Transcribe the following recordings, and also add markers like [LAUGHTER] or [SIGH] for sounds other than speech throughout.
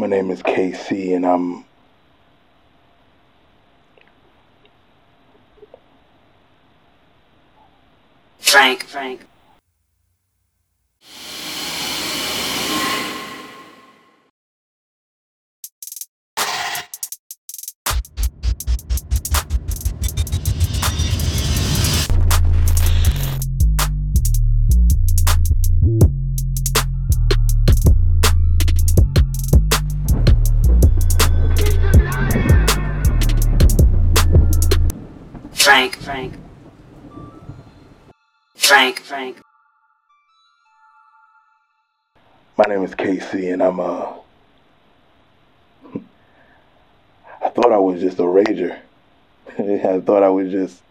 My name is KC, and I'm Frank, Frank. Frank, Frank. Frank, Frank. my name is KC, and I'm uh. [LAUGHS] I thought I was just a rager. [LAUGHS] I thought I was just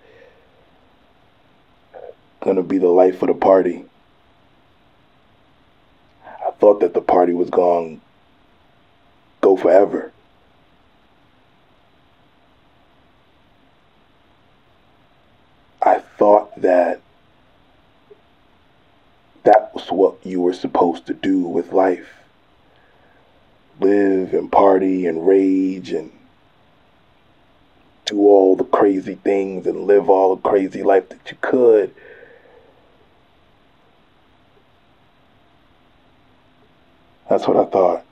gonna be the life of the party. I thought that the party was gonna go forever. I thought that that was what you were supposed to do with life. Live and party and rage and do all the crazy things and live all the crazy life that you could. That's what I thought.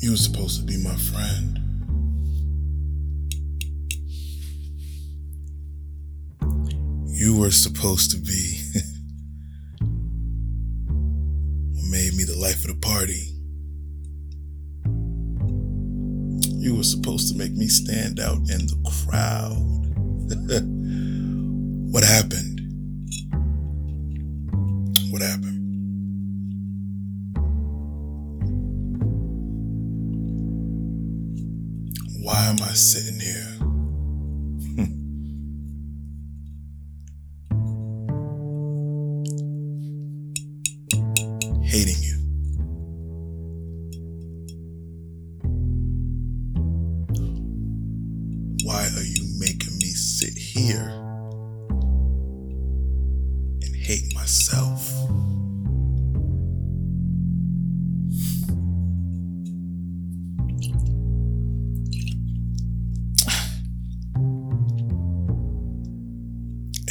You were supposed to be my friend. You were supposed to be [LAUGHS] what made me the life of the party. You were supposed to make me stand out in the crowd. [LAUGHS] what happened? Why am I sitting here?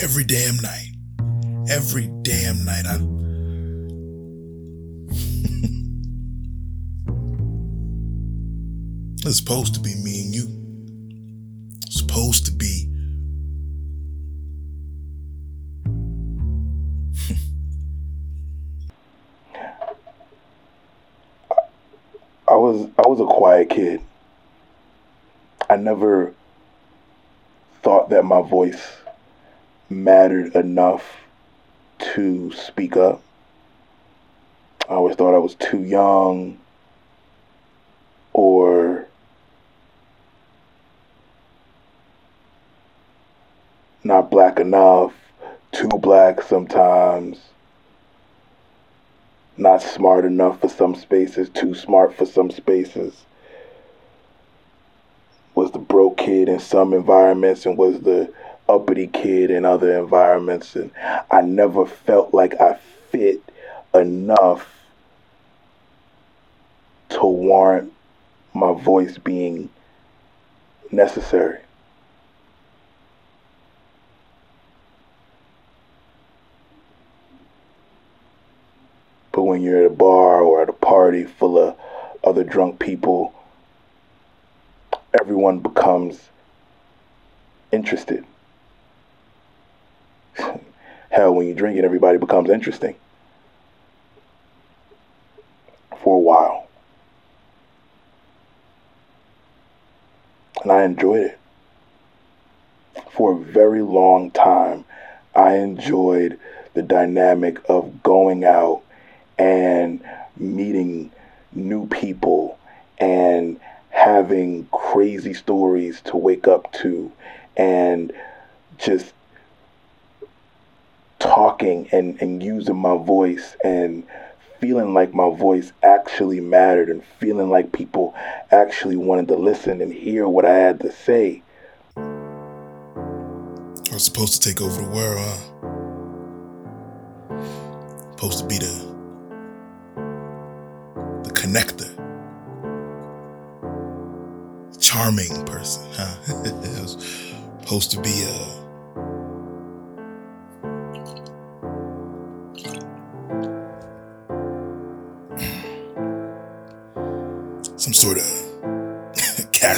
Every damn night. Every damn night I [LAUGHS] It's supposed to be me and you. It's supposed to be. I was I was a quiet kid. I never thought that my voice mattered enough to speak up. I always thought I was too young or not black enough, too black sometimes, not smart enough for some spaces, too smart for some spaces. Was the broke kid in some environments and was the uppity kid in other environments. And I never felt like I fit enough to warrant my voice being necessary. But when you're at a bar or at a party full of other drunk people, everyone becomes interested. Hell, when you drink it, everybody becomes interesting. For a while. And I enjoyed it. For a very long time, I enjoyed the dynamic of going out and meeting new people and having crazy stories to wake up to and just talking and, and using my voice and feeling like my voice actually mattered and feeling like people actually wanted to listen and hear what I had to say. I was supposed to take over the world, huh? Supposed to be the the connector. Charming person, huh? [LAUGHS] supposed to be uh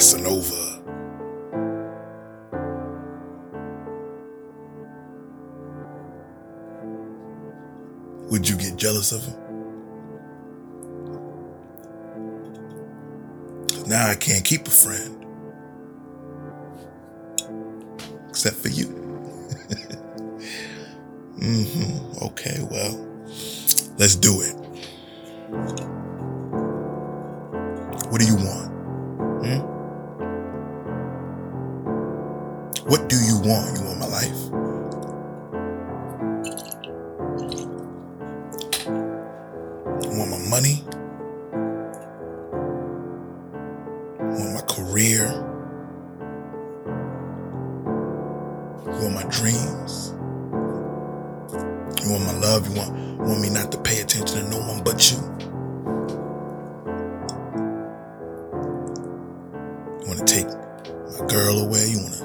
Casanova. Would you get jealous of him? Now I can't keep a friend. Except for you. [LAUGHS] mm-hmm. Okay, well, let's do it. What do you want? What do you want? You want my life? You want my money? You want my career? You want my dreams? You want my love? You want, you want me not to pay attention to no one but you? You want to take my girl away? You want to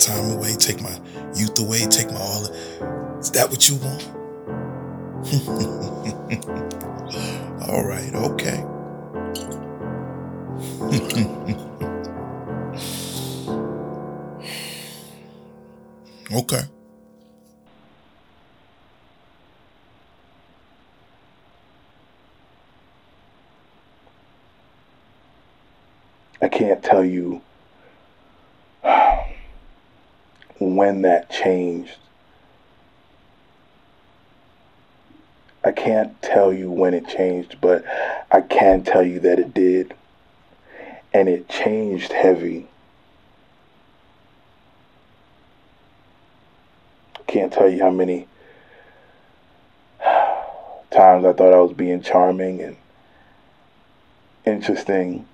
time away? Take my youth away? Take my all? Is that what you want? [LAUGHS] all right, okay. [LAUGHS] okay. I can't tell you when that changed. I can't tell you when it changed, but I can tell you that it did. And it changed heavy. Can't tell you how many [SIGHS] times I thought I was being charming and interesting.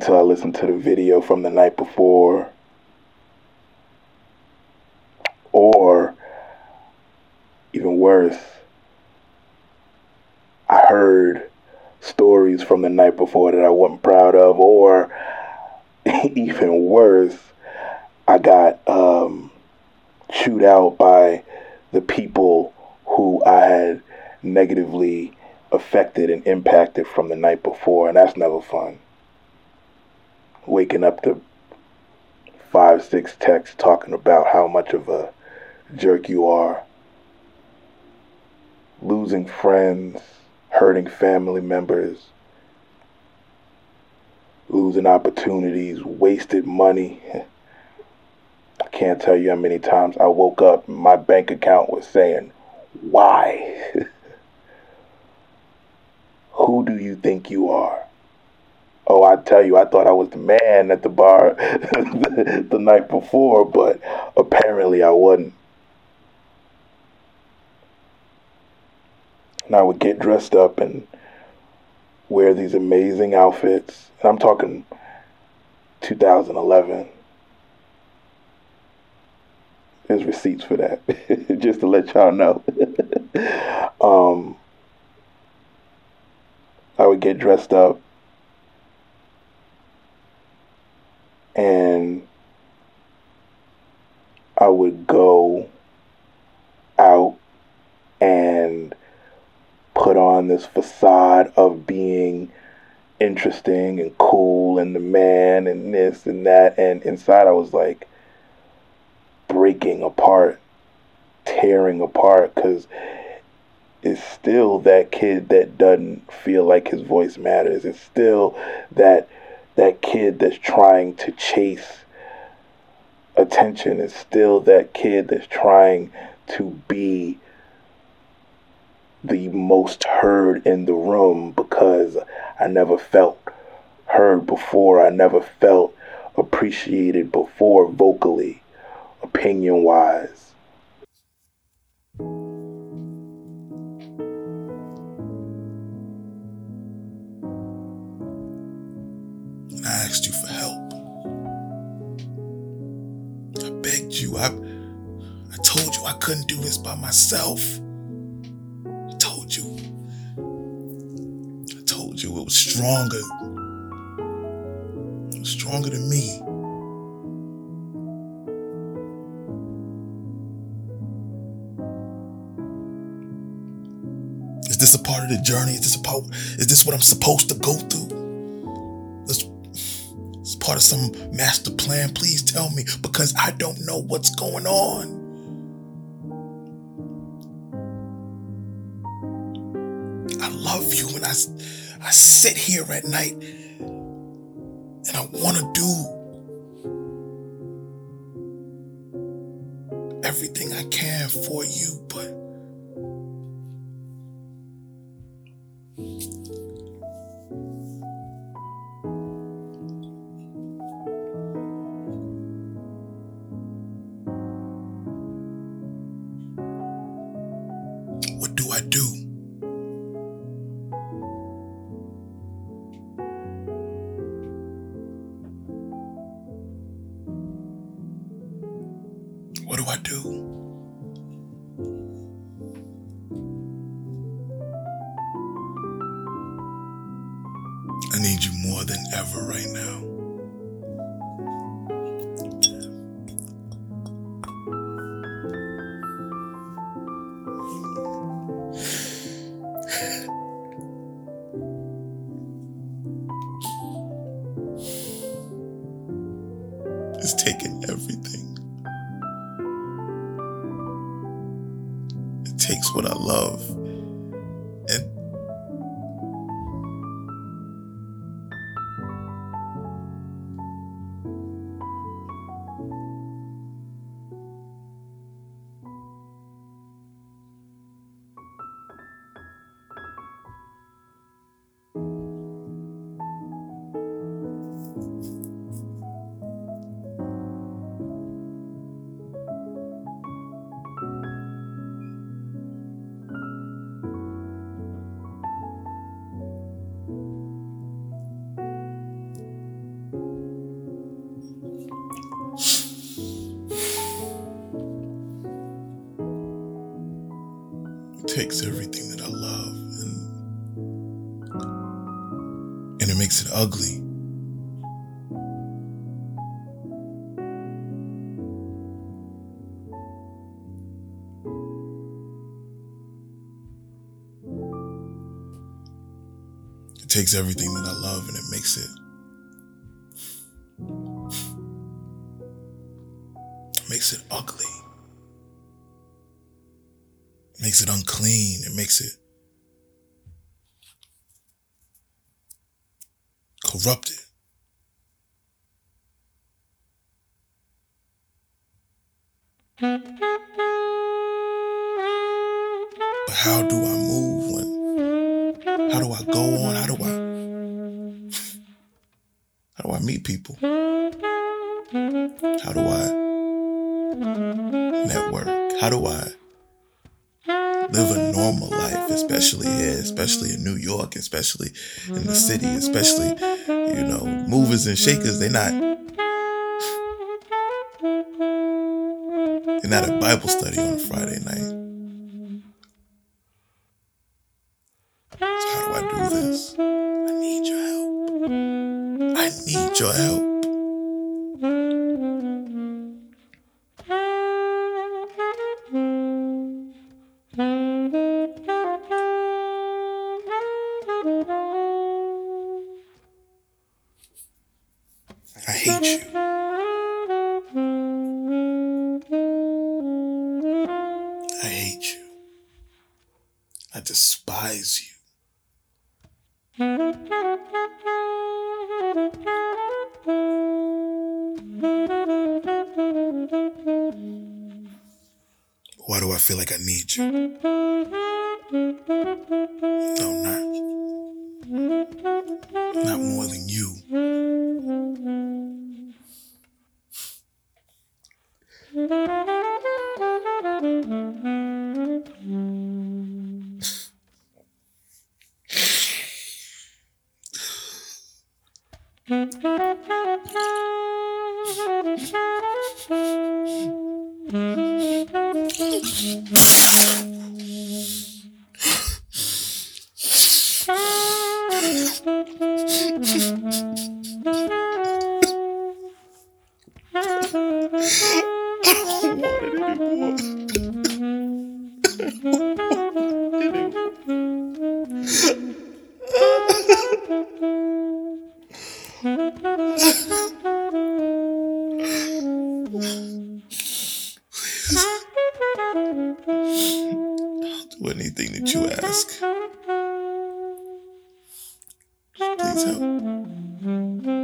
Until I listened to the video from the night before. Or, even worse, I heard stories from the night before that I wasn't proud of. Or, [LAUGHS] even worse, I got um, chewed out by the people who I had negatively affected and impacted from the night before, and that's never fun. Waking up to five, six texts talking about how much of a jerk you are, losing friends, hurting family members, losing opportunities, wasted money. [LAUGHS] I can't tell you how many times I woke up and my bank account was saying, Why? [LAUGHS] Who do you think you are? Oh, I tell you, I thought I was the man at the bar [LAUGHS] the, night before, but apparently I wasn't. And I would get dressed up and wear these amazing outfits. And I'm talking 2011. There's receipts for that, [LAUGHS] just to let y'all know. [LAUGHS] um, I would get dressed up and I would go out and put on this facade of being interesting and cool and the man and this and that. And inside I was like breaking apart tearing apart cuz it's still that kid that doesn't feel like his voice matters. It's still that that kid that's trying to chase attention it's still that kid that's trying to be the most heard in the room because I never felt heard before. I never felt appreciated appreciated before vocally, opinion wise. By myself. I told you. I told you it was stronger. It was stronger than me. Is this a part of the journey? Is this a part? Is this what I'm supposed to go through? This, it's part of some master plan. Please tell me because I don't know what's going on. I sit here at night and I want to do everything I can for you, but now. Takes everything that I love and and it makes it ugly. It takes everything that I love and it makes it makes it ugly. Makes it unclean. It makes it corrupted. But how do I move when how do I go on? How do I how do I meet people? How do I network? How do I live a normal life, especially here, especially in New York, especially in the city, especially, you know, movers and shakers, they're not they're not at Bible study on a Friday night. So how do I do this? I need your help. I need your help. Why do I feel like I need you? No, not. Not more than you. Mm-hmm. Do anything that you ask. Please help.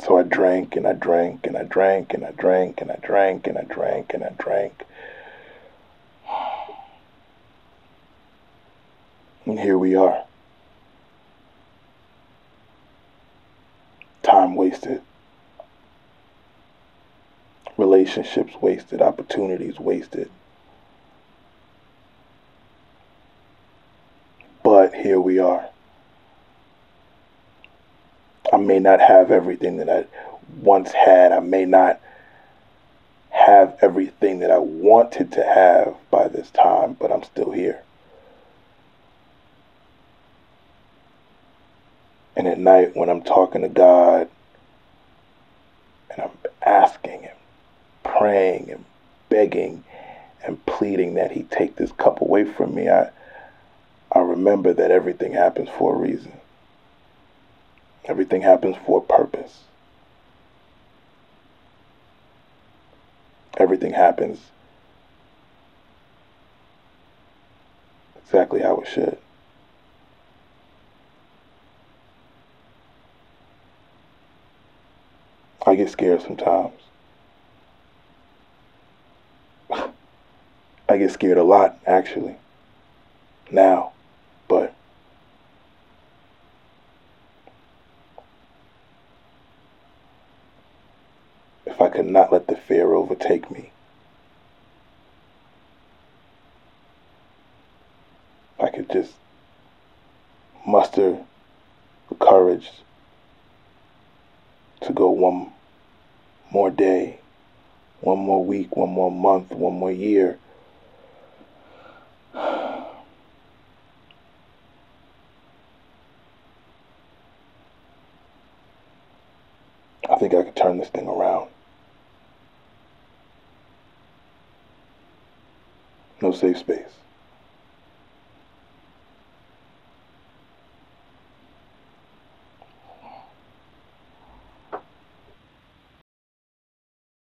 So I drank and I drank and I drank and I drank and I drank and I drank and I drank. And here we are. Time wasted. Relationships wasted. Opportunities wasted. But here we are. I may not have everything that I once had. I may not have everything that I wanted to have by this time, but I'm still here. And at night, when I'm talking to God and I'm asking and praying and begging and pleading that He take this cup away from me, I, I remember that everything happens for a reason. Everything happens for a purpose. Everything happens exactly how it should. I get scared sometimes. [LAUGHS] I get scared a lot, actually, now, but not let the fear overtake me, I could just muster the courage to go one more day, one more week, one more month, one more year. I think I could turn this thing around. No safe space.